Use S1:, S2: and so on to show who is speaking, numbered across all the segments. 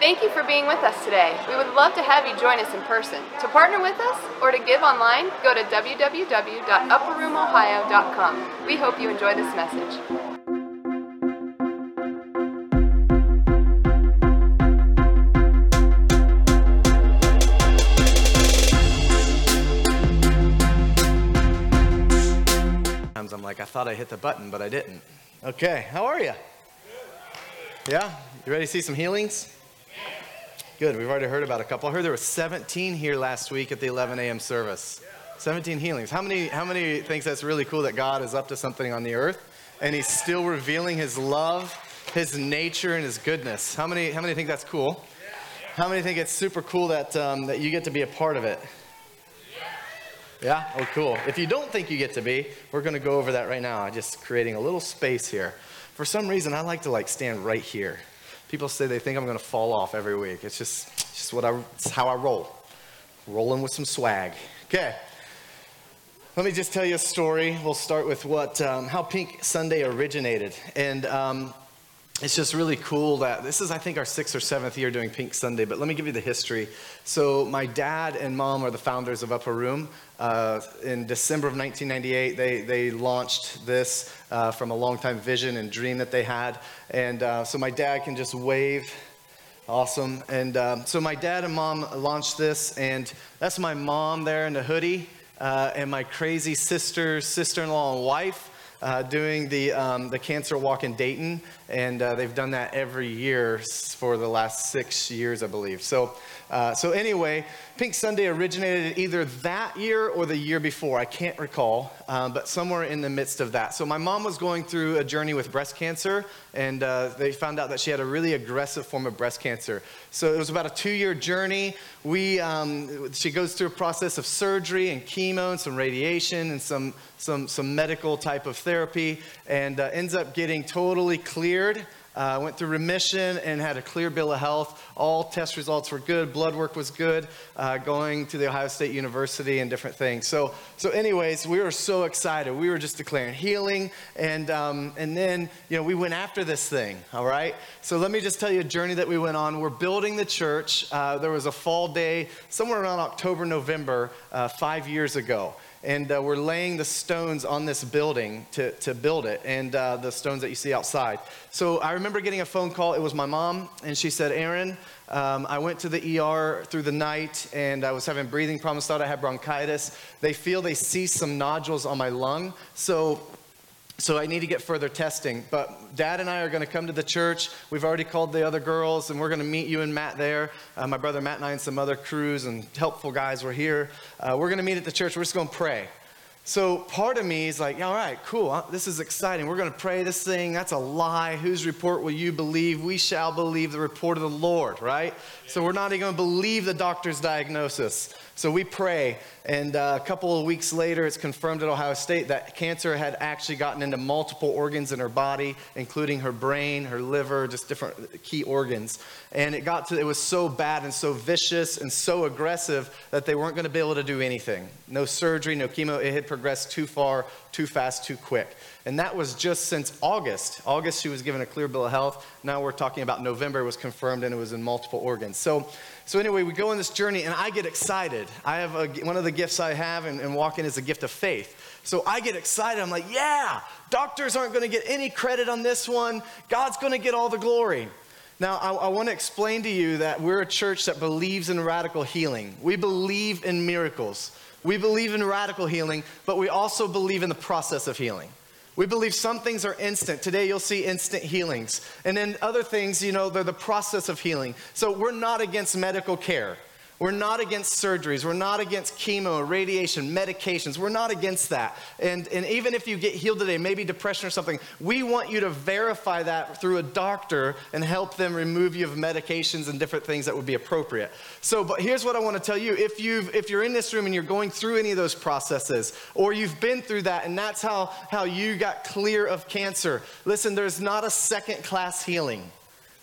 S1: Thank you for being with us today. We would love to have you join us in person. To partner with us or to give online, go to www.upperroomohio.com. We hope you enjoy this message.
S2: Sometimes I'm like, I thought I hit the button, but I didn't. Okay, how are you? Yeah? You ready to see some healings? Good. We've already heard about a couple. I heard there were 17 here last week at the 11 a.m. service. 17 healings. How many, how many thinks that's really cool that God is up to something on the earth and he's still revealing his love, his nature, and his goodness? How many, how many think that's cool? How many think it's super cool that, um, that you get to be a part of it? Yeah? Oh, cool. If you don't think you get to be, we're going to go over that right now. I'm just creating a little space here. For some reason, I like to like stand right here. People say they think I'm going to fall off every week. It's just, it's just what I, it's how I roll. Rolling with some swag. Okay. Let me just tell you a story. We'll start with what, um, how Pink Sunday originated. And um, it's just really cool that this is, I think, our sixth or seventh year doing Pink Sunday, but let me give you the history. So, my dad and mom are the founders of Upper Room. Uh, in December of 1998, they, they launched this uh, from a long-time vision and dream that they had. And uh, so, my dad can just wave. Awesome. And um, so, my dad and mom launched this, and that's my mom there in the hoodie, uh, and my crazy sister, sister in law, and wife uh, doing the, um, the cancer walk in Dayton, and uh, they've done that every year for the last six years, I believe. So, uh, so anyway, Pink Sunday originated either that year or the year before. I can't recall, um, but somewhere in the midst of that. So my mom was going through a journey with breast cancer, and uh, they found out that she had a really aggressive form of breast cancer. So it was about a two-year journey. We, um, she goes through a process of surgery and chemo and some radiation and some, some, some medical type of therapy, and uh, ends up getting totally cleared. Uh, went through remission and had a clear bill of health. All test results were good. Blood work was good. Uh, going to the Ohio State University and different things. So, so anyways, we were so excited. We were just declaring healing, and um, and then you know we went after this thing. All right. So let me just tell you a journey that we went on. We're building the church. Uh, there was a fall day somewhere around October, November, uh, five years ago and uh, we're laying the stones on this building to, to build it, and uh, the stones that you see outside. So I remember getting a phone call. It was my mom, and she said, Aaron, um, I went to the ER through the night, and I was having breathing problems, thought I had bronchitis. They feel they see some nodules on my lung, so so I need to get further testing. But dad and I are going to come to the church. We've already called the other girls, and we're going to meet you and Matt there. Uh, my brother Matt and I and some other crews and helpful guys were here. Uh, we're going to meet at the church. We're just going to pray. So part of me is like, all right, cool. This is exciting. We're going to pray this thing. That's a lie. Whose report will you believe? We shall believe the report of the Lord, right? So we're not even going to believe the doctor's diagnosis. So we pray, and uh, a couple of weeks later, it's confirmed at Ohio State that cancer had actually gotten into multiple organs in her body, including her brain, her liver, just different key organs. And it got to, it was so bad and so vicious and so aggressive that they weren't going to be able to do anything. No surgery, no chemo. It had progressed too far, too fast, too quick. And that was just since August. August, she was given a clear bill of health. Now we're talking about November, it was confirmed and it was in multiple organs. So so, anyway, we go on this journey and I get excited. I have a, one of the gifts I have and, and walking is a gift of faith. So I get excited. I'm like, yeah, doctors aren't going to get any credit on this one. God's going to get all the glory. Now, I, I want to explain to you that we're a church that believes in radical healing. We believe in miracles. We believe in radical healing, but we also believe in the process of healing. We believe some things are instant. Today you'll see instant healings. And then other things, you know, they're the process of healing. So we're not against medical care. We're not against surgeries. We're not against chemo, radiation, medications. We're not against that. And, and even if you get healed today, maybe depression or something, we want you to verify that through a doctor and help them remove you of medications and different things that would be appropriate. So, but here's what I want to tell you. If, you've, if you're in this room and you're going through any of those processes, or you've been through that and that's how, how you got clear of cancer, listen, there's not a second class healing.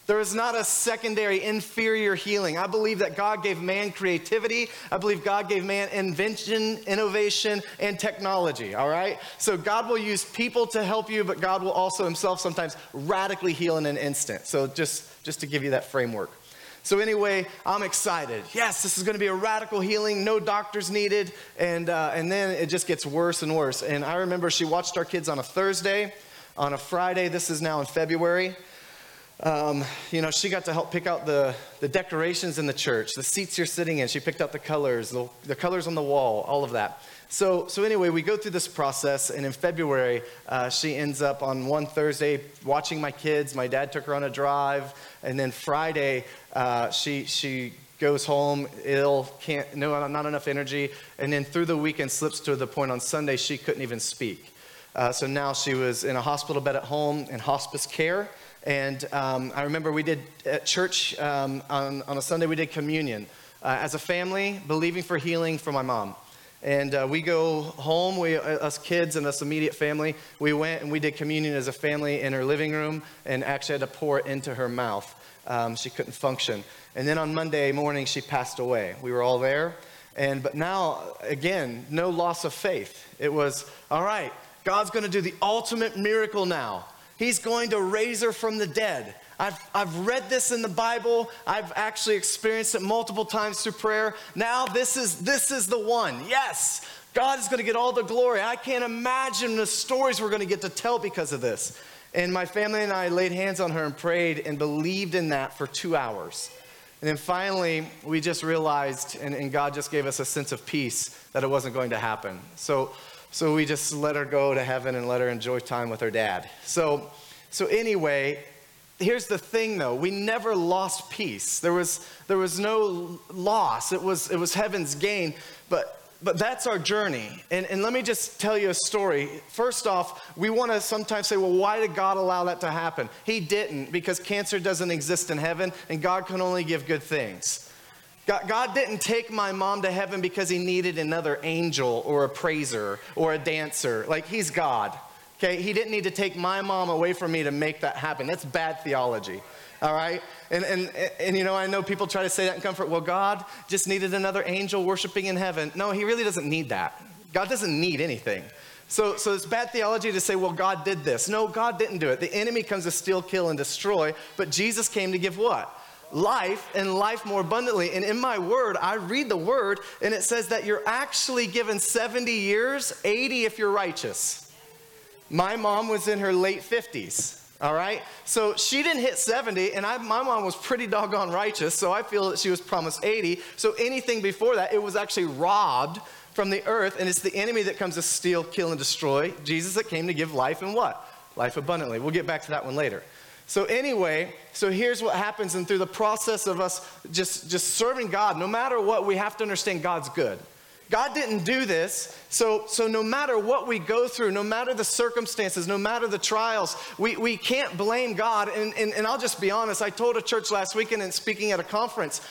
S2: There is not a secondary, inferior healing. I believe that God gave man creativity. I believe God gave man invention, innovation, and technology, all right? So God will use people to help you, but God will also himself sometimes radically heal in an instant. So just, just to give you that framework. So, anyway, I'm excited. Yes, this is going to be a radical healing, no doctors needed. And, uh, and then it just gets worse and worse. And I remember she watched our kids on a Thursday. On a Friday, this is now in February, um, you know, she got to help pick out the, the decorations in the church, the seats you're sitting in. She picked out the colors, the, the colors on the wall, all of that. So, so anyway, we go through this process, and in February, uh, she ends up on one Thursday watching my kids. My dad took her on a drive, and then Friday, uh, she she goes home ill, can't no not enough energy, and then through the weekend slips to the point on Sunday she couldn't even speak. Uh, so now she was in a hospital bed at home in hospice care. And um, I remember we did at church um, on, on a Sunday, we did communion uh, as a family, believing for healing for my mom. And uh, we go home, we, uh, us kids and us immediate family, we went and we did communion as a family in her living room and actually had to pour it into her mouth. Um, she couldn't function. And then on Monday morning, she passed away. We were all there. And, but now, again, no loss of faith. It was, all right, God's going to do the ultimate miracle now. He's going to raise her from the dead. I've, I've read this in the Bible. I've actually experienced it multiple times through prayer. Now this is this is the one. Yes, God is going to get all the glory. I can't imagine the stories we're going to get to tell because of this. And my family and I laid hands on her and prayed and believed in that for two hours. And then finally, we just realized, and, and God just gave us a sense of peace that it wasn't going to happen. So so we just let her go to heaven and let her enjoy time with her dad. So, so anyway, here's the thing though. We never lost peace. There was there was no loss. It was it was heaven's gain. But but that's our journey. And, and let me just tell you a story. First off we want to sometimes say well why did god allow that to happen? He didn't because cancer doesn't exist in heaven and god can only give good things God, didn't take my mom to heaven because he needed another angel or a praiser or a dancer. Like, he's God. Okay, he didn't need to take my mom away from me to make that happen. That's bad theology. All right? And, and, and you know, I know people try to say that in comfort. Well, God just needed another angel worshiping in heaven. No, he really doesn't need that. God doesn't need anything. So, so it's bad theology to say, well, God did this. No, God didn't do it. The enemy comes to steal, kill, and destroy, but Jesus came to give what? Life and life more abundantly. And in my word, I read the word and it says that you're actually given 70 years, 80 if you're righteous. My mom was in her late 50s. All right? So she didn't hit 70, and I, my mom was pretty doggone righteous, so I feel that she was promised 80. So anything before that, it was actually robbed from the earth, and it's the enemy that comes to steal, kill, and destroy. Jesus that came to give life and what? Life abundantly. We'll get back to that one later. So, anyway, so here's what happens, and through the process of us just, just serving God, no matter what, we have to understand God's good. God didn't do this, so, so no matter what we go through, no matter the circumstances, no matter the trials, we, we can't blame God. And, and, and I'll just be honest, I told a church last weekend and speaking at a conference,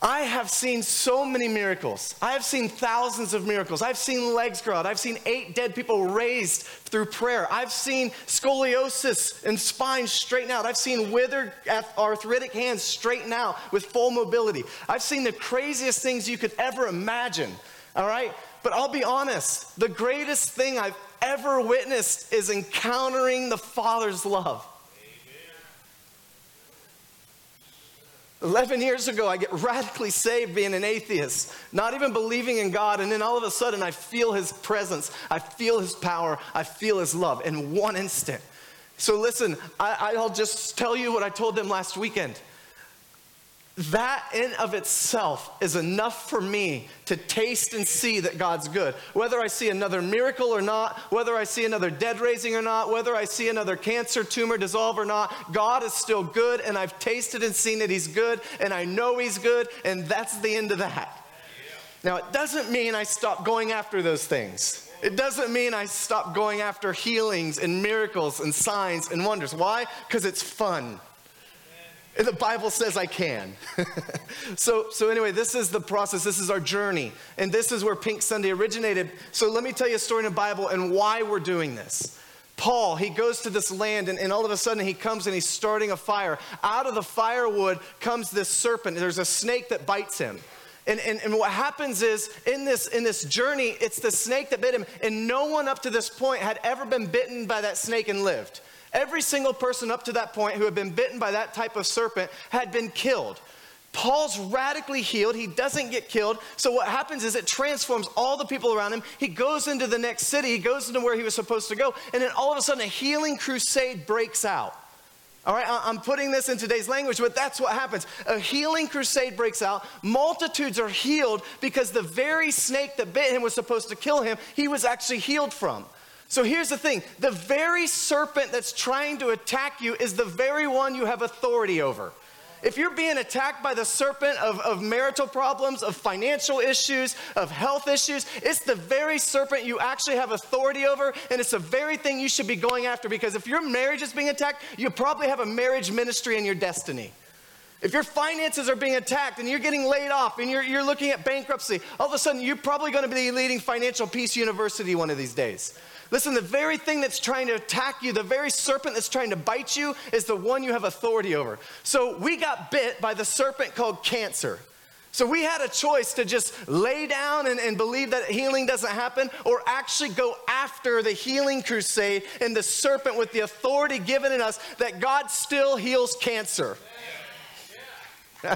S2: I have seen so many miracles. I have seen thousands of miracles. I've seen legs grow out. I've seen eight dead people raised through prayer. I've seen scoliosis and spines straighten out. I've seen withered arthritic hands straighten out with full mobility. I've seen the craziest things you could ever imagine. All right? But I'll be honest, the greatest thing I've ever witnessed is encountering the Father's love. 11 years ago, I get radically saved being an atheist, not even believing in God, and then all of a sudden I feel His presence, I feel His power, I feel His love in one instant. So listen, I, will just tell you what I told them last weekend that in of itself is enough for me to taste and see that God's good. Whether I see another miracle or not, whether I see another dead raising or not, whether I see another cancer tumor dissolve or not, God is still good and I've tasted and seen that He's good and I know He's good and that's the end of that. Now, it doesn't mean I stop going after those things. It doesn't mean I stop going after healings and miracles and signs and wonders. Why? Because it's fun. And the Bible says I can. so, so anyway, this is the process. This is our journey. And this is where Pink Sunday originated. So let me tell you a story in the Bible and why we're doing this. Paul, he goes to this land and, and all of a sudden he comes and he's starting a fire. Out of the firewood comes this serpent. There's a snake that bites him. And, and, and what happens is in this, in this journey, it's the snake that bit him. And no one up to this point had ever been bitten by that snake and lived. Every single person up to that point who had been bitten by that type of serpent had been killed. Paul's radically healed. He doesn't get killed. So what happens is it transforms all the people around him. He goes into the next city, he goes into where he was supposed to go, and then all of a sudden a healing crusade breaks out. All right, I'm putting this in today's language, but that's what happens. A healing crusade breaks out. Multitudes are healed because the very snake that bit him was supposed to kill him, he was actually healed from. So here's the thing the very serpent that's trying to attack you is the very one you have authority over. If you're being attacked by the serpent of, of marital problems, of financial issues, of health issues, it's the very serpent you actually have authority over, and it's the very thing you should be going after because if your marriage is being attacked, you probably have a marriage ministry in your destiny. If your finances are being attacked and you're getting laid off and you're, you're looking at bankruptcy, all of a sudden you're probably going to be leading Financial Peace University one of these days. Listen, the very thing that's trying to attack you, the very serpent that's trying to bite you, is the one you have authority over. So we got bit by the serpent called cancer. So we had a choice to just lay down and, and, believe that healing doesn't happen, or actually go after the healing crusade and the serpent with the authority given in us that God still heals cancer.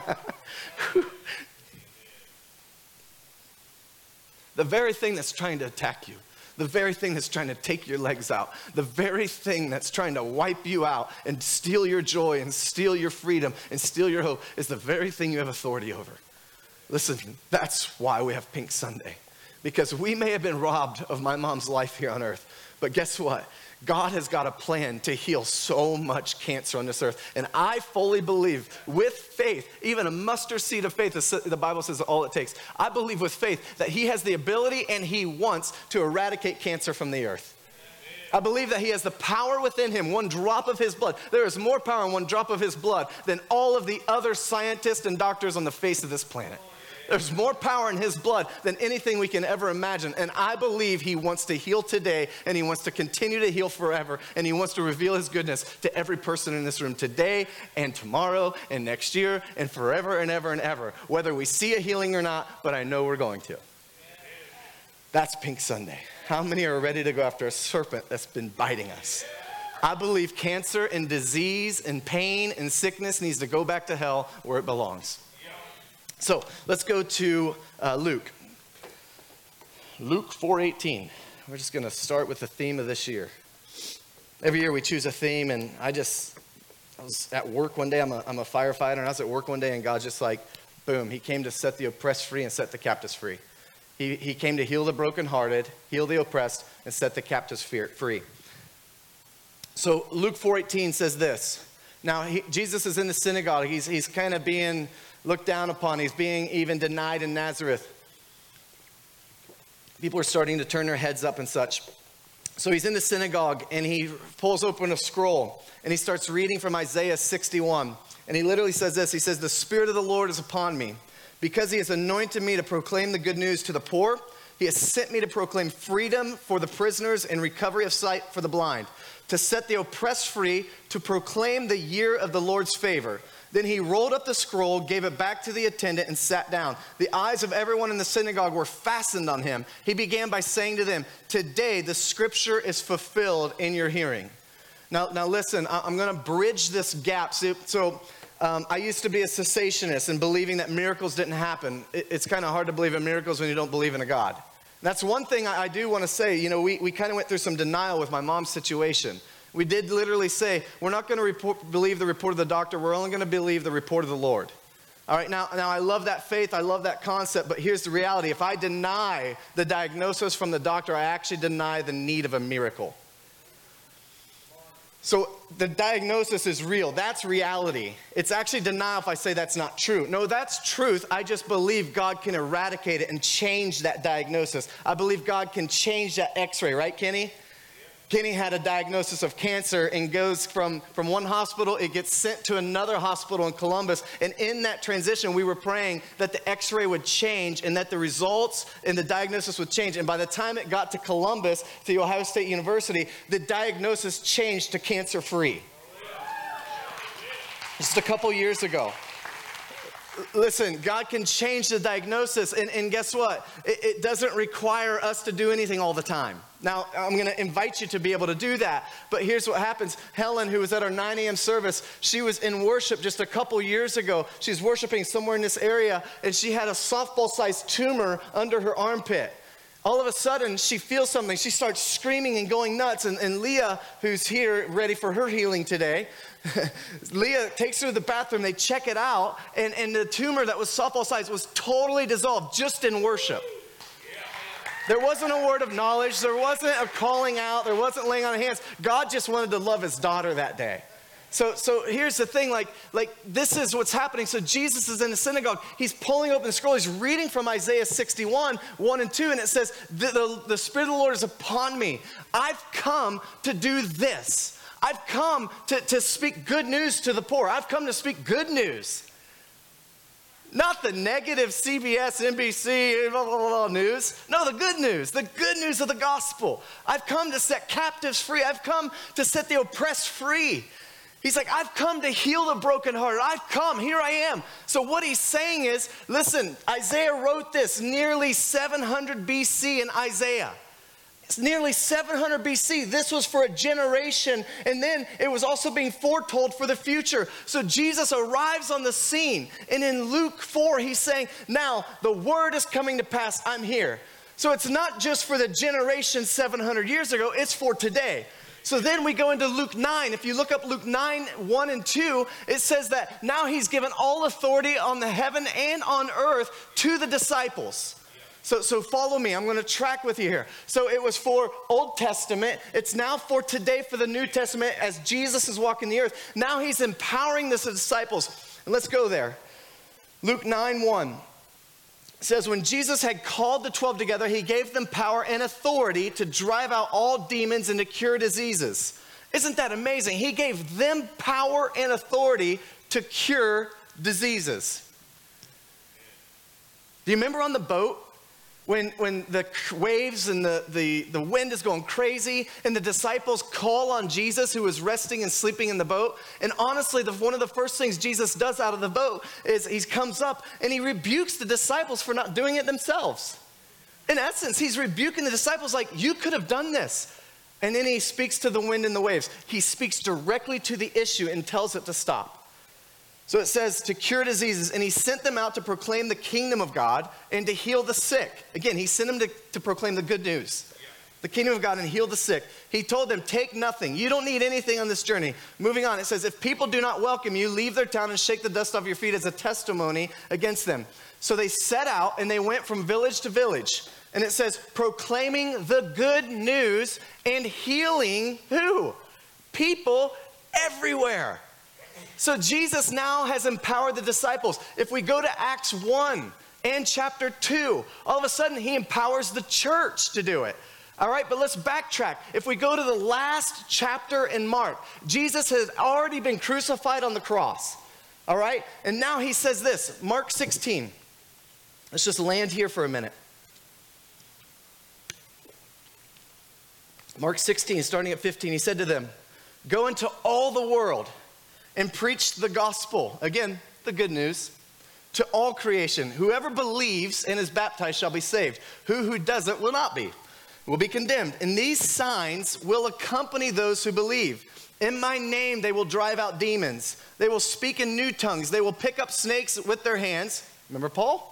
S2: the very thing that's trying to attack you the very thing that's trying to take your legs out, the very thing that's trying to wipe you out and steal your joy and steal your freedom and steal your hope is the very thing you have authority over. Listen, that's why we have Pink Sunday. Because we may have been robbed of my mom's life here on earth, but guess what? God has got a plan to heal so much cancer on this earth. And I fully believe with faith, even a mustard seed of faith, the Bible says all it takes. I believe with faith that He has the ability and He wants to eradicate cancer from the earth. I believe that he has the power within him, one drop of his blood. There is more power in one drop of his blood than all of the other scientists and doctors on the face of this planet. There's more power in his blood than anything we can ever imagine. And I believe he wants to heal today and he wants to continue to heal forever. And he wants to reveal his goodness to every person in this room today and tomorrow and next year and forever and ever and ever, whether we see a healing or not, but I know we're going to. That's Pink Sunday. How many are ready to go after a serpent that's been biting us? I believe cancer and disease and pain and sickness needs to go back to hell where it belongs. So let's go to uh, Luke. Luke 4:18. We're just going to start with the theme of this year. Every year we choose a theme, and I just I was at work one day. I'm a, I'm a firefighter, and I was at work one day, and God's just like, boom, He came to set the oppressed free and set the captives free. He, he came to heal the brokenhearted, heal the oppressed, and set the captives free. So Luke 4:18 says this. Now he, Jesus is in the synagogue. He's, he's kind of being looked down upon. He's being even denied in Nazareth. People are starting to turn their heads up and such. So he's in the synagogue and he pulls open a scroll and he starts reading from Isaiah 61. And he literally says this He says, The Spirit of the Lord is upon me because he has anointed me to proclaim the good news to the poor. He has sent me to proclaim freedom for the prisoners and recovery of sight for the blind, to set the oppressed free, to proclaim the year of the Lord's favor. Then he rolled up the scroll, gave it back to the attendant, and sat down. The eyes of everyone in the synagogue were fastened on him. He began by saying to them, Today the scripture is fulfilled in your hearing. Now, now listen, I'm going to bridge this gap. So, so um, I used to be a cessationist and believing that miracles didn't happen. It, it's kind of hard to believe in miracles when you don't believe in a God. That's one thing I, I do want to say. You know, we, we kind of went through some denial with my mom's situation. We did literally say, we're not going to believe the report of the doctor, we're only going to believe the report of the Lord. All right, now, now I love that faith, I love that concept, but here's the reality. If I deny the diagnosis from the doctor, I actually deny the need of a miracle. So the diagnosis is real. That's reality. It's actually denial if I say that's not true. No, that's truth. I just believe God can eradicate it and change that diagnosis. I believe God can change that x ray, right, Kenny? Kenny had a diagnosis of cancer and goes from, from one hospital, it gets sent to another hospital in Columbus. And in that transition, we were praying that the x ray would change and that the results and the diagnosis would change. And by the time it got to Columbus, to Ohio State University, the diagnosis changed to cancer free. Just a couple years ago. Listen, God can change the diagnosis, and, and guess what? It, it doesn't require us to do anything all the time. Now, I'm gonna invite you to be able to do that, but here's what happens. Helen, who was at our 9 a.m. service, she was in worship just a couple years ago. She's worshiping somewhere in this area, and she had a softball sized tumor under her armpit all of a sudden she feels something. She starts screaming and going nuts. And, and leah who's here ready for her healing today leah takes her to the bathroom. They check it out. And, and the tumor that was softball size was totally dissolved just in worship. There wasn't a word of knowledge. There wasn't a calling out. There wasn't laying on of hands. God just wanted to love his daughter that day so, so here's the thing like, like this is what's happening. So Jesus is in the synagogue. He's pulling open the scroll. He's reading from Isaiah 61, 1 and 2, and it says, the, the, the Spirit of the Lord is upon me. I've come to do this. I've come to, to speak good news to the poor. I've come to speak good news. Not the negative CBS, NBC, blah, blah, blah, news. No, the good news, the good news of the gospel. I've come to set captives free. I've come to set the oppressed free. He's like, I've come to heal the brokenhearted. I've come. Here I am. So, what he's saying is listen, Isaiah wrote this nearly 700 BC in Isaiah. It's nearly 700 BC. This was for a generation, and then it was also being foretold for the future. So, Jesus arrives on the scene, and in Luke 4, he's saying, Now the word is coming to pass. I'm here. So, it's not just for the generation 700 years ago, it's for today. So then we go into Luke 9. If you look up Luke 9, 1 and 2, it says that now he's given all authority on the heaven and on earth to the disciples. So, so follow me. I'm going to track with you here. So it was for Old Testament. It's now for today for the New Testament as Jesus is walking the earth. Now he's empowering the disciples. And let's go there. Luke 9, 1 says, When Jesus had called the 12 together, he gave them power and authority to drive out all demons and to cure diseases. Isn't that amazing? He gave them power and authority to cure diseases. Do you remember on the boat when, when the waves and the, the, the wind is going crazy and the disciples call on Jesus who is resting and sleeping in the boat. And honestly, the, one of the first things Jesus does out of the boat is he comes up and he rebukes the disciples for not doing it themselves. In essence, he's rebuking the disciples like, You could have done this. And then he speaks to the wind and the waves. He speaks directly to the issue and tells it to stop. So it says to cure diseases, and he sent them out to proclaim the kingdom of God and to heal the sick. Again, he sent them to, to proclaim the good news the kingdom of God and heal the sick. He told them, Take nothing. You don't need anything on this journey. Moving on, it says, If people do not welcome you, leave their town and shake the dust off your feet as a testimony against them. So they set out and they went from village to village. And it says, proclaiming the good news and healing who? People everywhere. So Jesus now has empowered the disciples. If we go to Acts 1 and chapter 2, all of a sudden he empowers the church to do it. All right, but let's backtrack. If we go to the last chapter in Mark, Jesus has already been crucified on the cross. All right, and now he says this Mark 16. Let's just land here for a minute. Mark 16, starting at 15, he said to them, Go into all the world and preach the gospel. Again, the good news to all creation. Whoever believes and is baptized shall be saved. Who who doesn't will not be, will be condemned. And these signs will accompany those who believe. In my name they will drive out demons. They will speak in new tongues. They will pick up snakes with their hands. Remember Paul?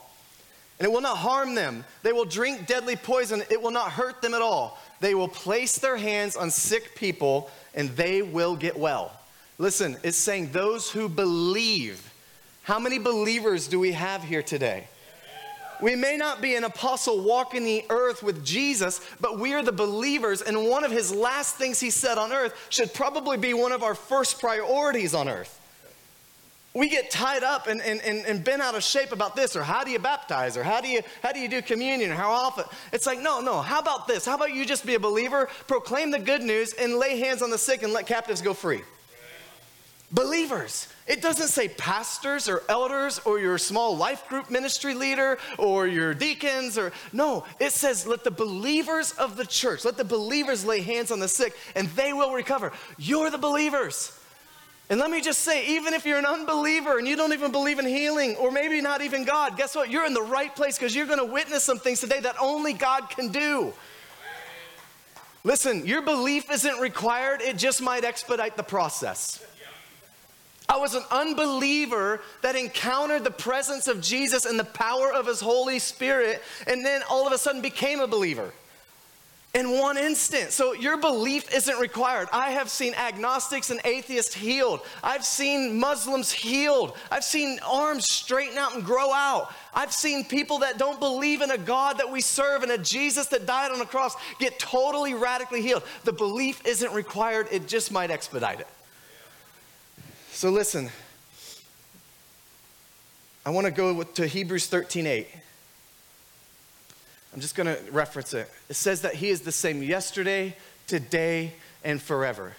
S2: And it will not harm them. They will drink deadly poison. It will not hurt them at all. They will place their hands on sick people and they will get well. Listen, it's saying those who believe. How many believers do we have here today? We may not be an apostle walking the earth with Jesus, but we are the believers, and one of his last things he said on earth should probably be one of our first priorities on earth. We get tied up and, and, and, and bent out of shape about this, or how do you baptize, or how do you, how do you do communion, or how often. It's like, no, no, how about this? How about you just be a believer, proclaim the good news, and lay hands on the sick and let captives go free? Believers. It doesn't say pastors or elders or your small life group ministry leader or your deacons or no, it says let the believers of the church, let the believers lay hands on the sick and they will recover. You're the believers. And let me just say, even if you're an unbeliever and you don't even believe in healing, or maybe not even God, guess what? You're in the right place because you're going to witness some things today that only God can do. Listen, your belief isn't required, it just might expedite the process. I was an unbeliever that encountered the presence of Jesus and the power of His Holy Spirit, and then all of a sudden became a believer in one instant. So your belief isn't required. I have seen agnostics and atheists healed. I've seen Muslims healed. I've seen arms straighten out and grow out. I've seen people that don't believe in a God that we serve and a Jesus that died on the cross get totally radically healed. The belief isn't required, it just might expedite it. So listen. I want to go to Hebrews 13 8. I'm just going to reference it. It says that He is the same yesterday, today, and forever.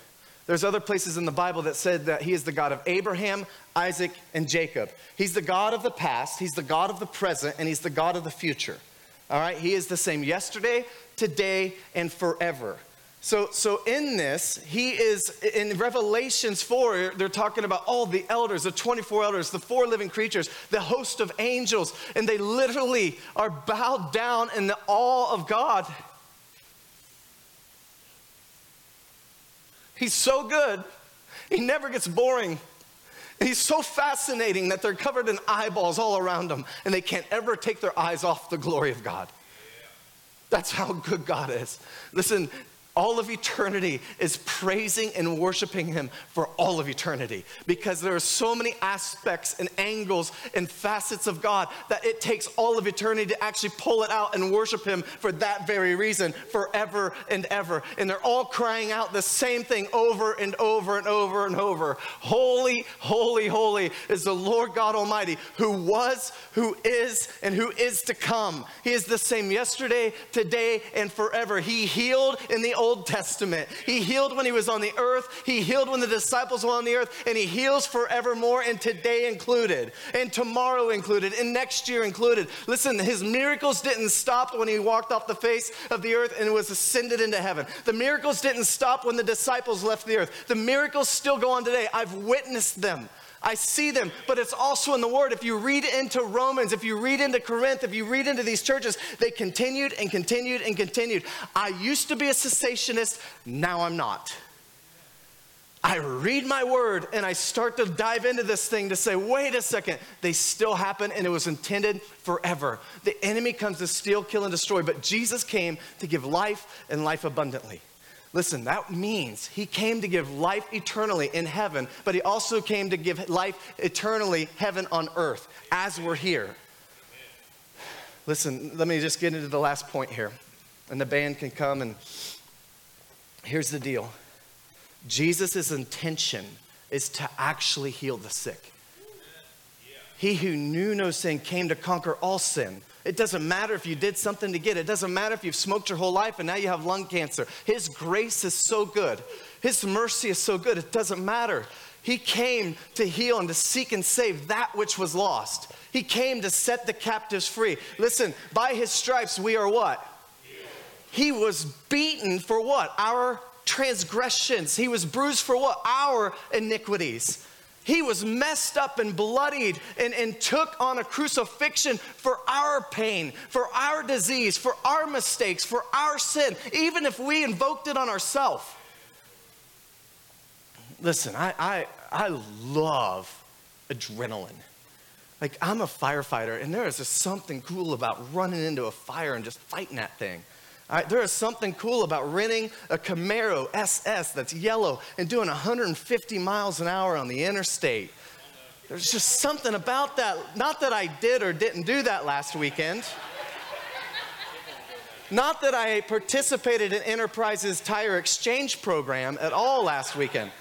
S2: There's other places in the Bible that said that He is the God of Abraham, Isaac, and Jacob. He's the God of the past, He's the God of the present, and He's the God of the future. All right? He is the same yesterday, today, and forever. So, so in this, he is in Revelations 4, they're talking about all the elders, the 24 elders, the four living creatures, the host of angels, and they literally are bowed down in the awe of God. He's so good, he never gets boring. He's so fascinating that they're covered in eyeballs all around them, and they can't ever take their eyes off the glory of God. That's how good God is. Listen, all of eternity is praising and worshiping him for all of eternity because there are so many aspects and angles and facets of God that it takes all of eternity to actually pull it out and worship him for that very reason forever and ever. And they're all crying out the same thing over and over and over and over. Holy, holy, holy is the Lord God Almighty who was, who is, and who is to come. He is the same yesterday, today, and forever. He healed in the Old Testament. He healed when he was on the earth, he healed when the disciples were on the earth, and he heals forevermore, and today included, and tomorrow included, and next year included. Listen, his miracles didn't stop when he walked off the face of the earth and was ascended into heaven. The miracles didn't stop when the disciples left the earth. The miracles still go on today. I've witnessed them. I see them, but it's also in the Word. If you read into Romans, if you read into Corinth, if you read into these churches, they continued and continued and continued. I used to be a cessationist, now I'm not. I read my word and I start to dive into this thing to say, wait a second, they still happen and it was intended forever. The enemy comes to steal, kill, and destroy, but Jesus came to give life and life abundantly. Listen, that means he came to give life eternally in heaven, but he also came to give life eternally heaven on earth as we're here. Listen, let me just get into the last point here, and the band can come. And here's the deal Jesus' intention is to actually heal the sick. He who knew no sin came to conquer all sin. It doesn't matter if you did something to get it. It doesn't matter if you've smoked your whole life and now you have lung cancer. His grace is so good. His mercy is so good. It doesn't matter. He came to heal and to seek and save that which was lost. He came to set the captives free. Listen, by his stripes we are what? He was beaten for what? Our transgressions. He was bruised for what? Our iniquities. He was messed up and bloodied and, and took on a crucifixion for our pain, for our disease, for our mistakes, for our sin, even if we invoked it on ourselves. Listen, I, I, I love adrenaline. Like, I'm a firefighter, and there is just something cool about running into a fire and just fighting that thing. Right, there is something cool about renting a Camaro SS that's yellow and doing 150 miles an hour on the interstate. There's just something about that. Not that I did or didn't do that last weekend. Not that I participated in Enterprise's tire exchange program at all last weekend.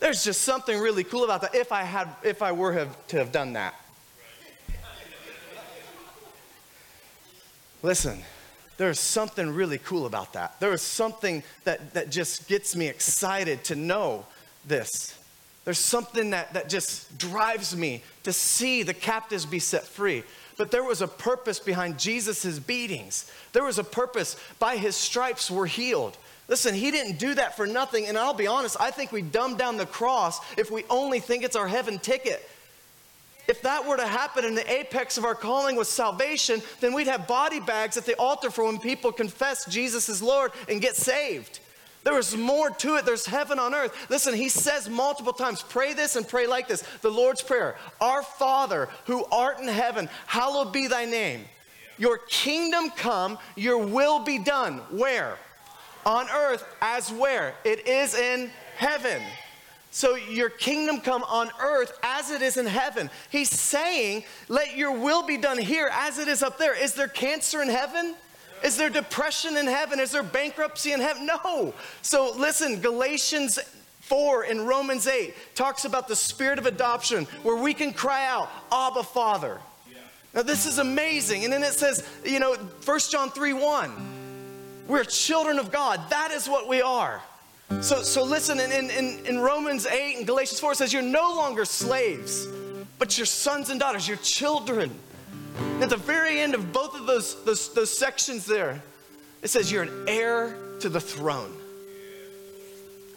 S2: There's just something really cool about that if I had if I were have, to have done that. Listen, there's something really cool about that. There is something that, that just gets me excited to know this. There's something that, that just drives me to see the captives be set free. But there was a purpose behind Jesus' beatings. There was a purpose. By his stripes we're healed. Listen, he didn't do that for nothing. And I'll be honest, I think we dumb down the cross if we only think it's our heaven ticket. If that were to happen and the apex of our calling was salvation, then we'd have body bags at the altar for when people confess Jesus is Lord and get saved. There is more to it. There's heaven on earth. Listen, he says multiple times, pray this and pray like this. The Lord's Prayer Our Father who art in heaven, hallowed be thy name. Your kingdom come, your will be done. Where? On earth as where? It is in heaven. So your kingdom come on earth as it is in heaven. He's saying, let your will be done here as it is up there. Is there cancer in heaven? Is there depression in heaven? Is there bankruptcy in heaven? No. So listen, Galatians 4 and Romans 8 talks about the spirit of adoption where we can cry out, Abba, Father. Now, this is amazing. And then it says, you know, 1 John 3 1, we're children of God. That is what we are. So, so listen, in, in, in Romans 8 and Galatians 4, it says, You're no longer slaves, but you're sons and daughters, you're children. At the very end of both of those, those, those sections there, it says you're an heir to the throne.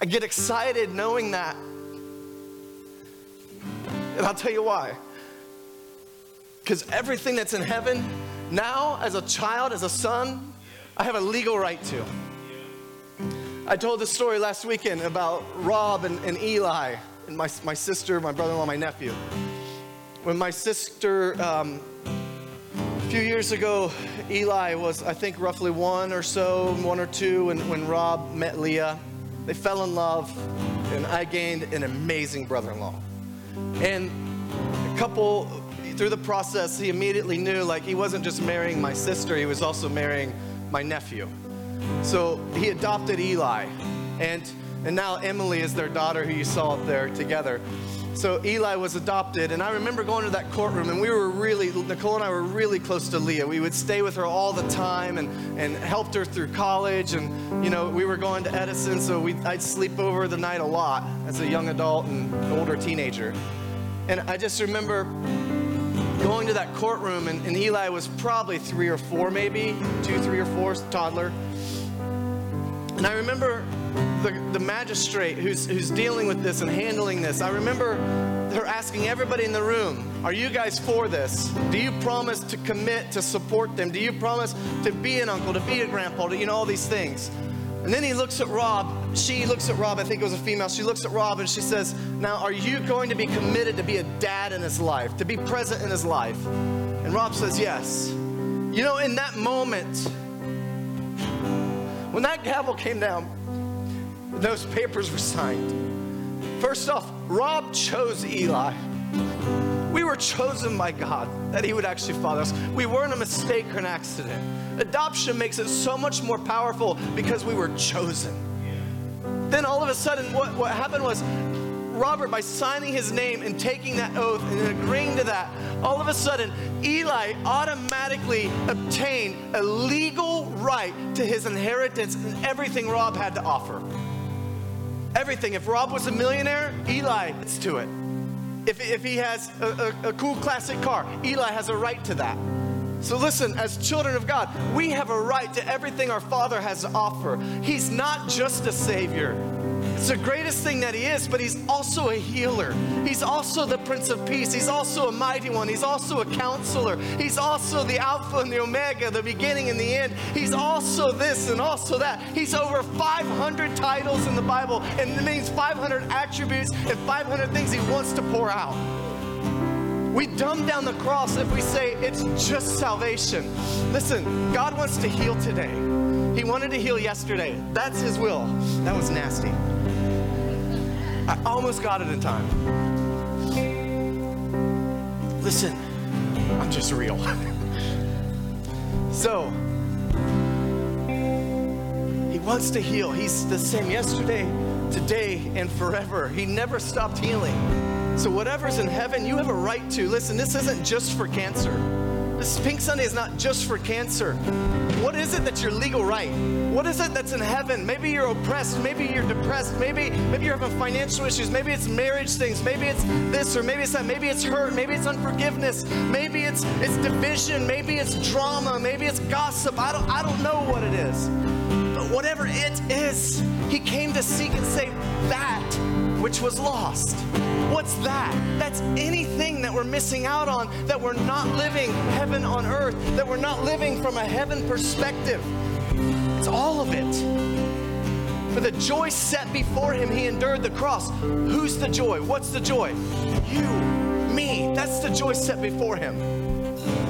S2: I get excited knowing that. And I'll tell you why. Because everything that's in heaven, now as a child, as a son, I have a legal right to. I told this story last weekend about Rob and, and Eli, and my, my sister, my brother in law, my nephew. When my sister, um, a few years ago, Eli was, I think, roughly one or so, one or two, when, when Rob met Leah. They fell in love, and I gained an amazing brother in law. And a couple, through the process, he immediately knew like he wasn't just marrying my sister, he was also marrying my nephew. So he adopted Eli, and, and now Emily is their daughter who you saw up there together. So Eli was adopted, and I remember going to that courtroom, and we were really, Nicole and I were really close to Leah. We would stay with her all the time and, and helped her through college, and you know, we were going to Edison, so we, I'd sleep over the night a lot as a young adult and older teenager. And I just remember going to that courtroom, and, and Eli was probably three or four, maybe, two, three or four, toddler. And I remember the, the magistrate who's, who's dealing with this and handling this, I remember her asking everybody in the room, Are you guys for this? Do you promise to commit to support them? Do you promise to be an uncle, to be a grandpa, to, you know, all these things? And then he looks at Rob. She looks at Rob. I think it was a female. She looks at Rob and she says, Now, are you going to be committed to be a dad in his life, to be present in his life? And Rob says, Yes. You know, in that moment, when that gavel came down, those papers were signed. First off, Rob chose Eli. We were chosen by God that He would actually father us. We weren't a mistake or an accident. Adoption makes it so much more powerful because we were chosen. Then all of a sudden, what, what happened was Robert, by signing his name and taking that oath and agreeing to that, all of a sudden, Eli automatically obtained a legal right to his inheritance and everything Rob had to offer. Everything. If Rob was a millionaire, Eli gets to it. If, if he has a, a, a cool classic car, Eli has a right to that. So listen, as children of God, we have a right to everything our Father has to offer. He's not just a Savior. It's the greatest thing that He is, but He's also a healer. He's also the Prince of Peace. He's also a mighty one. He's also a counselor. He's also the Alpha and the Omega, the beginning and the end. He's also this and also that. He's over 500 titles in the Bible, and it means 500 attributes and 500 things He wants to pour out. We dumb down the cross if we say it's just salvation. Listen, God wants to heal today. He wanted to heal yesterday. That's His will. That was nasty. I almost got it in time. Listen, I'm just real. so, He wants to heal. He's the same yesterday, today, and forever. He never stopped healing. So, whatever's in heaven, you have a right to. Listen, this isn't just for cancer. This Pink Sunday is not just for cancer. What is it that's your legal right? What is it that's in heaven? Maybe you're oppressed, maybe you're depressed, maybe maybe you're having financial issues, maybe it's marriage things, maybe it's this or maybe it's that, maybe it's hurt, maybe it's unforgiveness, maybe it's it's division, maybe it's drama, maybe it's gossip. I don't I don't know what it is. But whatever it is, he came to seek and save that which was lost. What's that? That's anything that we're missing out on, that we're not living heaven on earth, that we're not living from a heaven perspective. It's all of it. For the joy set before him, he endured the cross. Who's the joy? What's the joy? You, me. That's the joy set before him.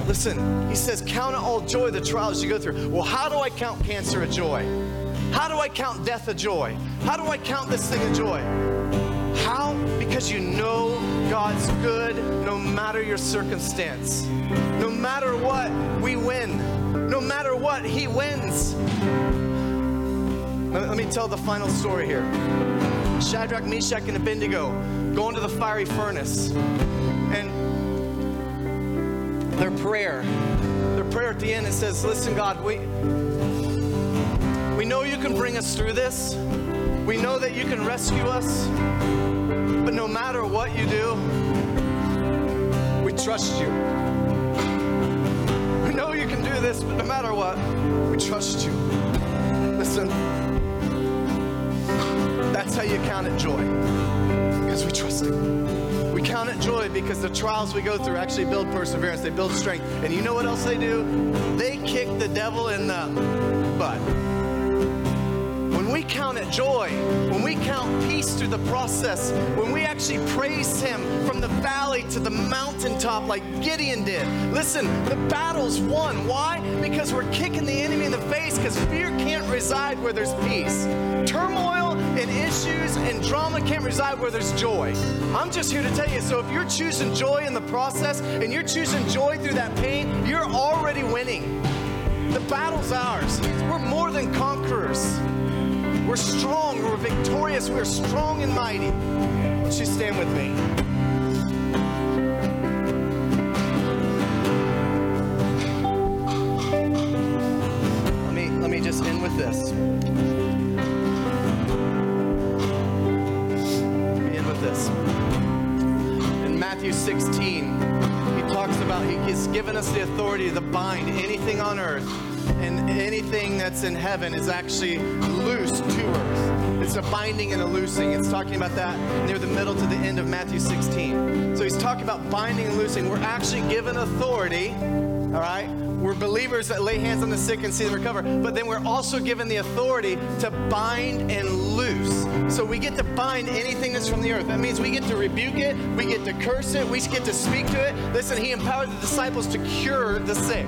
S2: Listen, he says, Count all joy the trials you go through. Well, how do I count cancer a joy? How do I count death a joy? How do I count this thing a joy? How? Because you know God's good no matter your circumstance. No matter what, we win. No matter what, He wins. Let me tell the final story here. Shadrach, Meshach, and Abednego go into the fiery furnace. And their prayer, their prayer at the end, it says, Listen, God, we, we know you can bring us through this. We know that you can rescue us. But no matter what you do, we trust you. We know you can do this, but no matter what, we trust you. Listen, that's how you count it joy, because we trust Him. We count it joy because the trials we go through actually build perseverance, they build strength. And you know what else they do? They kick the devil in the butt we count it joy, when we count peace through the process, when we actually praise Him from the valley to the mountaintop like Gideon did. Listen, the battle's won. Why? Because we're kicking the enemy in the face because fear can't reside where there's peace. Turmoil and issues and drama can't reside where there's joy. I'm just here to tell you so if you're choosing joy in the process and you're choosing joy through that pain, you're already winning. The battle's ours. We're more than conquerors. We're strong, we're victorious, we're strong and mighty. Won't you stand with me? And anything that's in heaven is actually loose to earth. It's a binding and a loosing. It's talking about that near the middle to the end of Matthew 16. So he's talking about binding and loosing. We're actually given authority, all right? We're believers that lay hands on the sick and see them recover, but then we're also given the authority to bind and loose. So we get to bind anything that's from the earth. That means we get to rebuke it, we get to curse it, we get to speak to it. Listen, he empowered the disciples to cure the sick.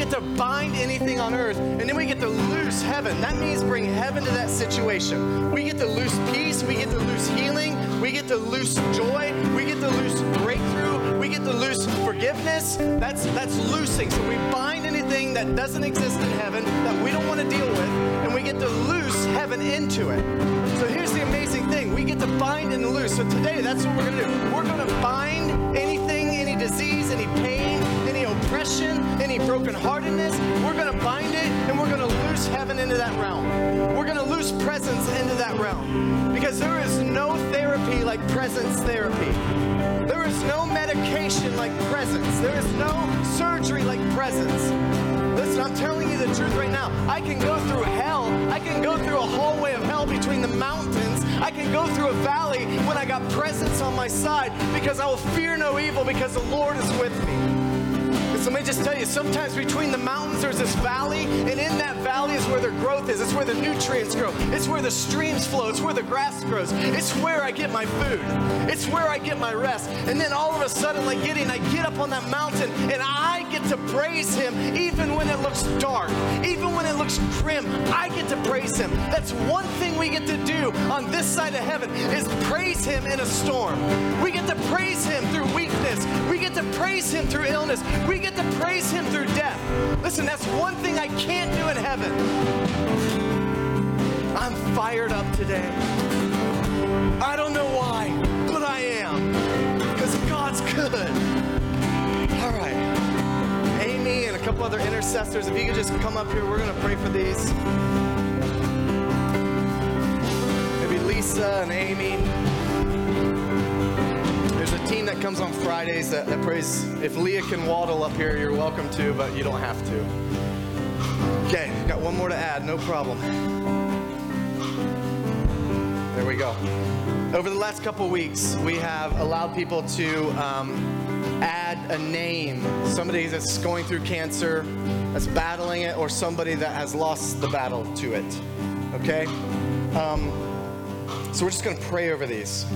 S2: Get to bind anything on earth, and then we get to loose heaven. That means bring heaven to that situation. We get to loose peace, we get to loose healing, we get to loose joy, we get to loose breakthrough, we get to loose forgiveness. That's that's loosing. So we bind anything that doesn't exist in heaven that we don't want to deal with, and we get to loose heaven into it. So here's the amazing thing. We get to bind and loose. So today that's what we're gonna do. We're gonna bind anything, brokenheartedness. We're going to bind it and we're going to loose heaven into that realm. We're going to loose presence into that realm. Because there is no therapy like presence therapy. There is no medication like presence. There is no surgery like presence. Listen, I'm telling you the truth right now. I can go through hell. I can go through a hallway of hell between the mountains. I can go through a valley when I got presence on my side because I will fear no evil because the Lord is with me. Let me just tell you, sometimes between the mountains there's this valley, and in that valley is where their growth is. It's where the nutrients grow. It's where the streams flow. It's where the grass grows. It's where I get my food. It's where I get my rest. And then all of a sudden, like Gideon, I get up on that mountain and I get to praise him even when it looks dark, even when it looks grim. I get to praise him. That's one thing we get to do on this side of heaven is praise him in a storm. We get to praise him through weakness. We get to praise him through illness. We get to praise him through death. Listen, that's one thing I can't do in heaven. I'm fired up today. I don't know why, but I am. Because God's good. All right. Amy and a couple other intercessors, if you could just come up here, we're going to pray for these. Maybe Lisa and Amy. Team that comes on Fridays that, that prays. If Leah can waddle up here, you're welcome to, but you don't have to. Okay, got one more to add, no problem. There we go. Over the last couple weeks, we have allowed people to um, add a name. Somebody that's going through cancer, that's battling it, or somebody that has lost the battle to it. Okay? Um, so we're just going to pray over these.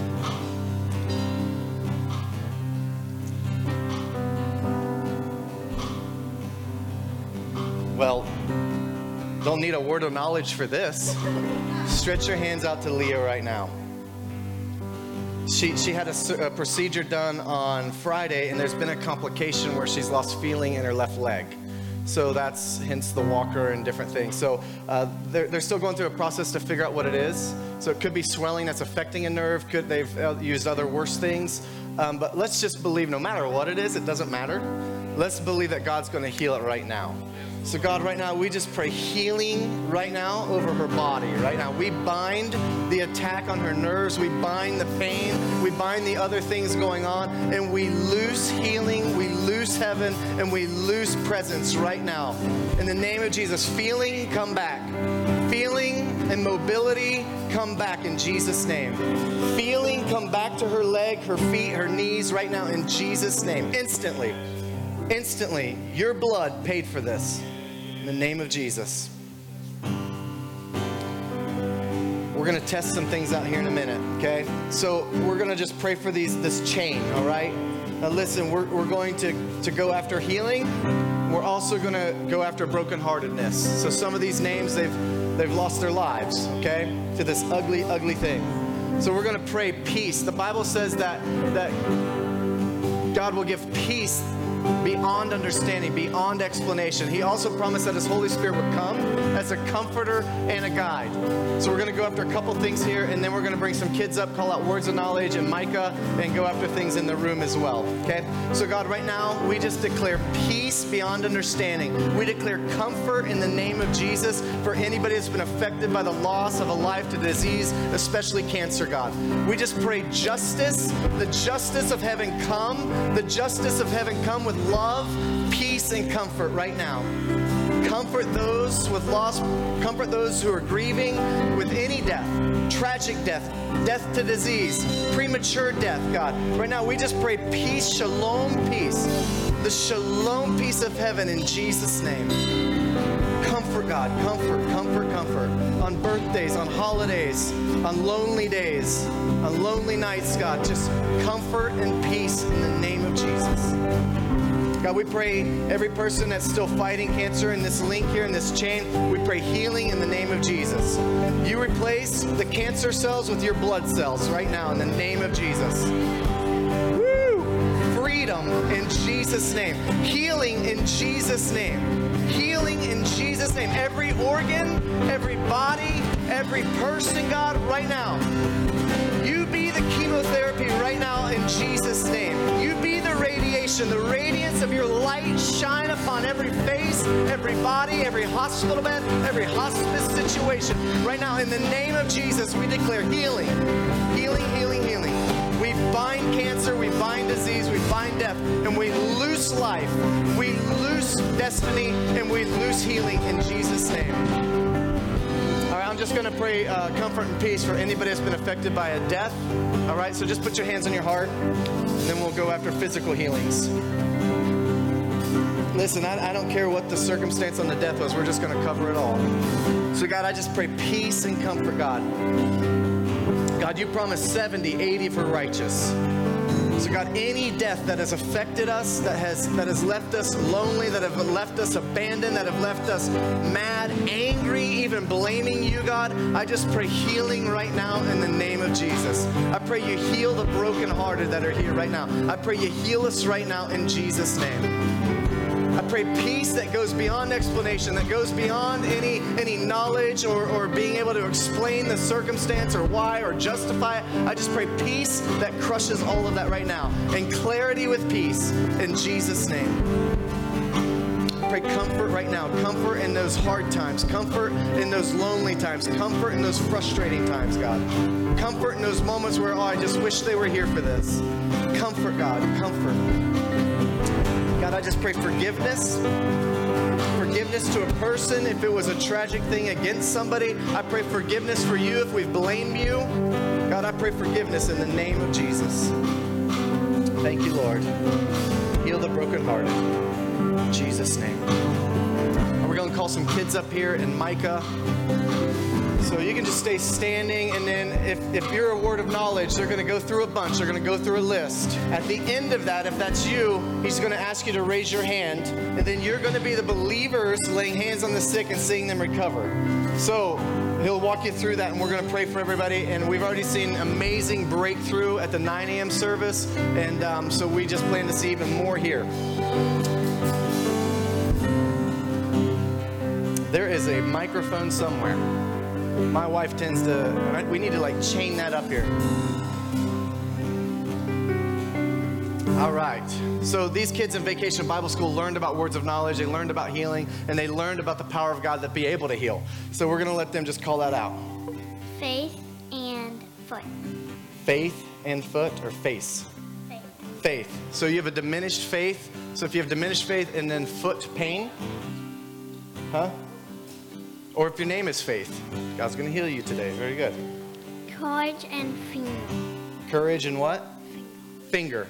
S2: Don't need a word of knowledge for this. Stretch your hands out to Leah right now. She, she had a, a, procedure done on Friday, and there's been a complication where she's lost feeling in her left leg. So that's hence the walker and different things. So uh, they're, they're still going through a process to figure out what it is. So it could be swelling that's affecting a nerve. Could they've uh, used other worse things? Um, but let's just believe no matter what it is, it doesn't matter. Let's believe that God's going to heal it right now. So, God, right now, we just pray healing right now over her body. Right now, we bind the attack on her nerves, we bind the pain, we bind the other things going on, and we loose healing, we loose heaven, and we loose presence right now. In the name of Jesus, feeling, come back. Feeling and mobility, come back in Jesus' name. Feeling, come back to her leg, her feet, her knees right now in Jesus' name. Instantly. Instantly, your blood paid for this. In the name of Jesus. We're going to test some things out here in a minute, okay? So we're going to just pray for these this chain, all right? Now listen, we're, we're going to, to go after healing. We're also going to go after brokenheartedness. So some of these names, they've, they've lost their lives, okay? To this ugly, ugly thing. So we're going to pray peace. The Bible says that, that God will give peace beyond understanding, beyond explanation. He also promised that His Holy Spirit would come as a comforter and a guide. So we're going to go after a couple things here, and then we're going to bring some kids up, call out words of knowledge and Micah, and go after things in the room as well. Okay? So, God, right now, we just declare peace beyond understanding. We declare comfort in the name of Jesus for anybody that's been affected by the loss of a life to disease, especially cancer, God. We just pray justice, the justice of heaven come, the justice of heaven come with love, peace, and comfort right now. Comfort those with loss, comfort those who are grieving with any death, tragic death, death to disease, premature death, God. Right now, we just pray peace, shalom, peace. The shalom peace of heaven in Jesus' name. Comfort, God, comfort, comfort, comfort. On birthdays, on holidays, on lonely days, on lonely nights, God, just comfort and peace in the name of Jesus. God, we pray every person that's still fighting cancer in this link here, in this chain, we pray healing in the name of Jesus. You replace the cancer cells with your blood cells right now in the name of Jesus. Woo! Freedom in Jesus' name. Healing in Jesus' name. Healing in Jesus' name. Every organ, every body, every person, God, right now. You be the chemotherapy right now in Jesus' name. You radiation, the radiance of your light shine upon every face, every body, every hospital bed, every hospice situation. Right now, in the name of Jesus, we declare healing, healing, healing, healing. We bind cancer, we bind disease, we bind death, and we loose life. We loose destiny, and we loose healing in Jesus' name. I'm just going to pray uh, comfort and peace for anybody that's been affected by a death. All right, so just put your hands on your heart, and then we'll go after physical healings. Listen, I, I don't care what the circumstance on the death was, we're just going to cover it all. So, God, I just pray peace and comfort, God. God, you promised 70, 80 for righteous. God, any death that has affected us, that has that has left us lonely, that have left us abandoned, that have left us mad, angry, even blaming you, God, I just pray healing right now in the name of Jesus. I pray you heal the brokenhearted that are here right now. I pray you heal us right now in Jesus' name. I pray peace that goes beyond explanation, that goes beyond any, any knowledge or, or being able to explain the circumstance or why or justify it. I just pray peace that crushes all of that right now and clarity with peace in Jesus' name. Pray comfort right now, comfort in those hard times, comfort in those lonely times, comfort in those frustrating times, God. Comfort in those moments where, oh, I just wish they were here for this. Comfort, God, comfort. Just pray forgiveness. Forgiveness to a person if it was a tragic thing against somebody. I pray forgiveness for you if we've blamed you. God, I pray forgiveness in the name of Jesus. Thank you, Lord. Heal the brokenhearted. In Jesus' name. We're going to call some kids up here and Micah. So you can just stay standing, and then if, if you're a word of knowledge, they're going to go through a bunch. They're going to go through a list. At the end of that, if that's you, he's going to ask you to raise your hand, and then you're going to be the believers laying hands on the sick and seeing them recover. So he'll walk you through that, and we're going to pray for everybody. And we've already seen amazing breakthrough at the 9 a.m. service, and um, so we just plan to see even more here. There is a microphone somewhere. My wife tends to, we need to like chain that up here. All right. So these kids in Vacation Bible School learned about words of knowledge, they learned about healing, and they learned about the power of God that be able to heal. So we're going to let them just call that out.
S3: Faith and foot.
S2: Faith and foot or face?
S3: Faith.
S2: Faith. So you have a diminished faith. So if you have diminished faith and then foot pain, huh? Or if your name is Faith, God's going to heal you today. Very good.
S3: Courage and finger.
S2: Courage and what? Finger.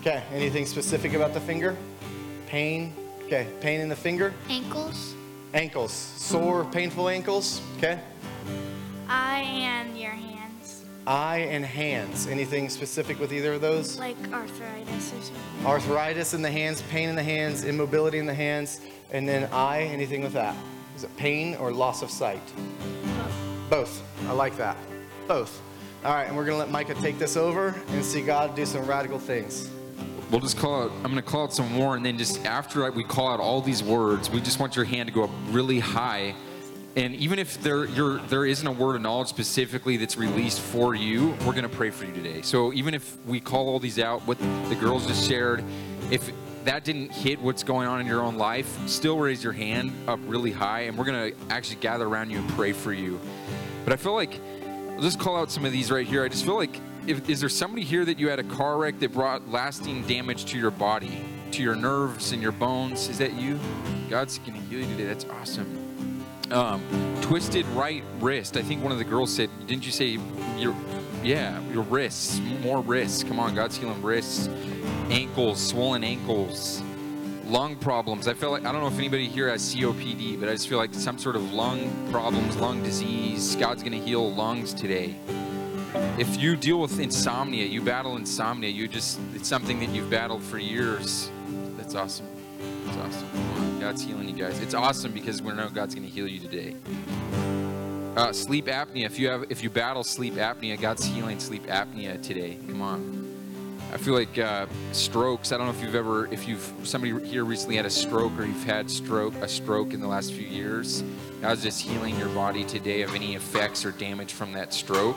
S2: Okay. Anything specific about the finger? Pain. Okay. Pain in the finger.
S3: Ankles.
S2: Ankles. Sore, painful ankles. Okay.
S3: Eye and your hands.
S2: Eye and hands. Anything specific with either of those?
S3: Like arthritis or something.
S2: Arthritis in the hands, pain in the hands, immobility in the hands, and then eye. Anything with that? Is it pain or loss of sight? Both. I like that. Both. All right, and we're going to let Micah take this over and see God do some radical things.
S4: We'll just call it, I'm going to call out some more, and then just after we call out all these words, we just want your hand to go up really high. And even if there, there isn't a word of knowledge specifically that's released for you, we're going to pray for you today. So even if we call all these out, what the girls just shared, if that didn't hit what's going on in your own life, still raise your hand up really high, and we're going to actually gather around you and pray for you. But I feel like, I'll just call out some of these right here. I just feel like, if, is there somebody here that you had a car wreck that brought lasting damage to your body, to your nerves and your bones? Is that you? God's going to heal you today. That's awesome. Um, twisted right wrist. I think one of the girls said, didn't you say your, yeah, your wrists, more wrists. Come on, God's healing wrists, ankles, swollen ankles, lung problems. I feel like I don't know if anybody here has COPD, but I just feel like some sort of lung problems, lung disease. God's going to heal lungs today. If you deal with insomnia, you battle insomnia. You just it's something that you've battled for years. That's awesome. That's awesome. God's healing you guys. It's awesome because we know God's going to heal you today. Uh, sleep apnea. If you have, if you battle sleep apnea, God's healing sleep apnea today. Come on. I feel like uh, strokes. I don't know if you've ever, if you've somebody here recently had a stroke or you've had stroke a stroke in the last few years. God's just healing your body today of any effects or damage from that stroke.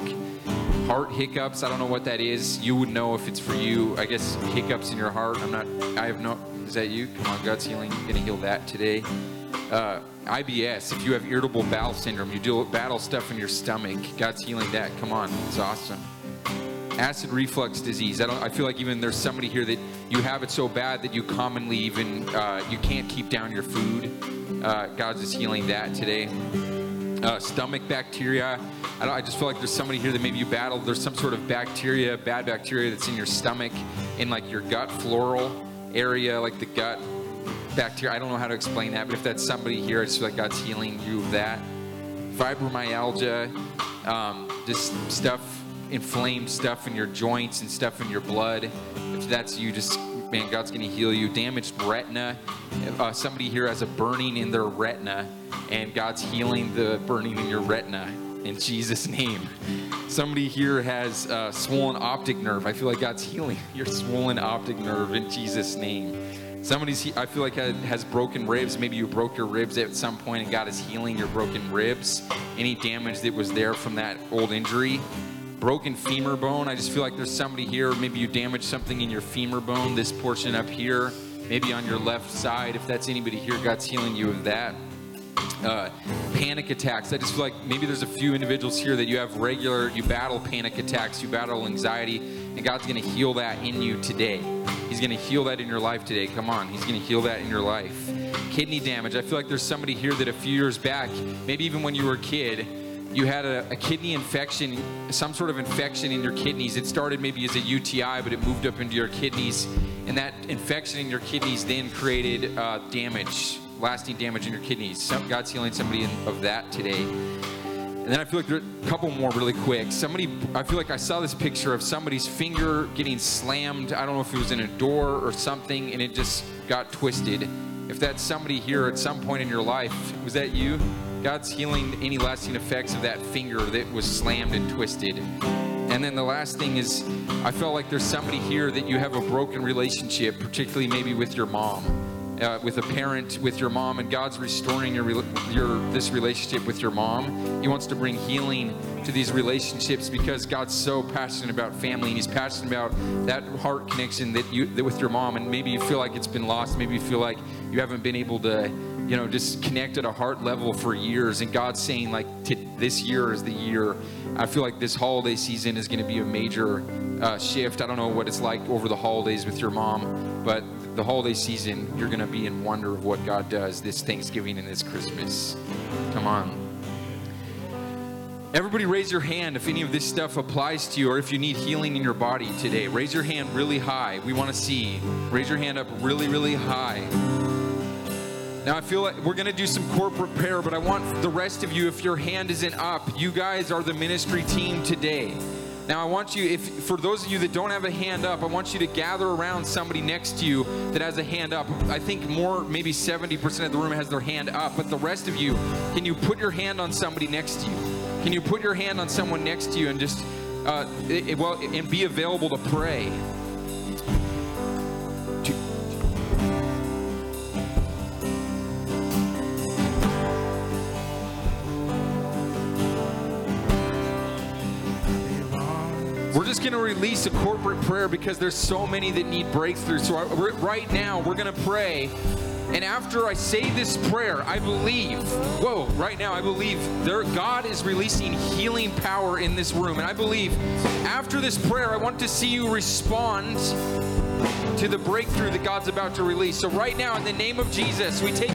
S4: Heart hiccups. I don't know what that is. You would know if it's for you. I guess hiccups in your heart. I'm not. I have no. Is that you? Come on, God's healing. You're gonna heal that today. Uh, IBS. If you have irritable bowel syndrome, you deal with battle stuff in your stomach. God's healing that. Come on, it's awesome acid reflux disease. I don't. I feel like even there's somebody here that you have it so bad that you commonly even uh, you can't keep down your food. Uh, God's just healing that today. Uh, stomach bacteria. I, I, just feel like there's somebody here that maybe you battled. There's some sort of bacteria, bad bacteria that's in your stomach, in like your gut floral area, like the gut bacteria. I don't know how to explain that, but if that's somebody here, I just feel like God's healing you of that. Fibromyalgia, um, just stuff inflamed stuff in your joints and stuff in your blood. If that's you, just man, God's going to heal you. Damaged retina. Uh, somebody here has a burning in their retina, and God's healing the burning in your retina in Jesus' name. Somebody here has swollen optic nerve. I feel like God's healing your swollen optic nerve in Jesus' name. Somebody's, I feel like, has broken ribs. Maybe you broke your ribs at some point and God is healing your broken ribs. Any damage that was there from that old injury, broken femur bone. I just feel like there's somebody here. Maybe you damaged something in your femur bone, this portion up here, maybe on your left side. If that's anybody here, God's healing you of that. Uh, panic attacks. I just feel like maybe there's a few individuals here that you have regular, you battle panic attacks, you battle anxiety. And God's going to heal that in you today. He's going to heal that in your life today. Come on. He's going to heal that in your life. Kidney damage. I feel like there's somebody here that a few years back, maybe even when you were a kid, you had a, a, kidney infection, some sort of infection in your kidneys. It started maybe as a UTI, but it moved up into your kidneys. And that infection in your kidneys then created uh, damage, lasting damage in your kidneys. So God's healing somebody in, of that today. And then I feel like there a couple more really quick. Somebody, I feel like I saw this picture of somebody's finger getting slammed. I don't know if it was in a door or something, and it just got twisted. If that's somebody here at some point in your life, was that you? God's healing any lasting effects of that finger that was slammed and twisted. And then the last thing is, I felt like there's somebody here that you have a broken relationship, particularly maybe with your mom, uh, with a parent, with your mom, and God's restoring your, your this relationship with your mom. He wants to bring healing to these relationships because God's so passionate about family, and He's passionate about that heart connection that you that with your mom. And maybe you feel like it's been lost. Maybe you feel like you haven't been able to you know, just connect at a heart level for years. And God's saying, like, this year is the year. I feel like this holiday season is going to be a major uh, shift. I don't know what it's like over the holidays with your mom, but the holiday season, you're going to be in wonder of what God does this Thanksgiving and this Christmas. Come on. Everybody raise your hand if any of this stuff applies to you or if you need healing in your body today. Raise your hand really high. We want to see. Raise your hand up really, really high. Now, I feel like we're going to do some corporate prayer, but I want the rest of you, if your hand isn't up, you guys are the ministry team today. Now, I want you, if for those of you that don't have a hand up, I want you to gather around somebody next to you that has a hand up. I think more, maybe 70% of the room has their hand up, but the rest of you, can you put your hand on somebody next to you? Can you put your hand on someone next to you and just, uh, it, well, and be available to pray? Just going to release a corporate prayer because there's so many that need breakthrough. So I, right now, we're going to pray. And after I say this prayer, I believe, whoa, right now, I believe there, God is releasing healing power in this room. And I believe after this prayer, I want to see you respond to the breakthrough that God's about to release. So right now, in the name of Jesus, we take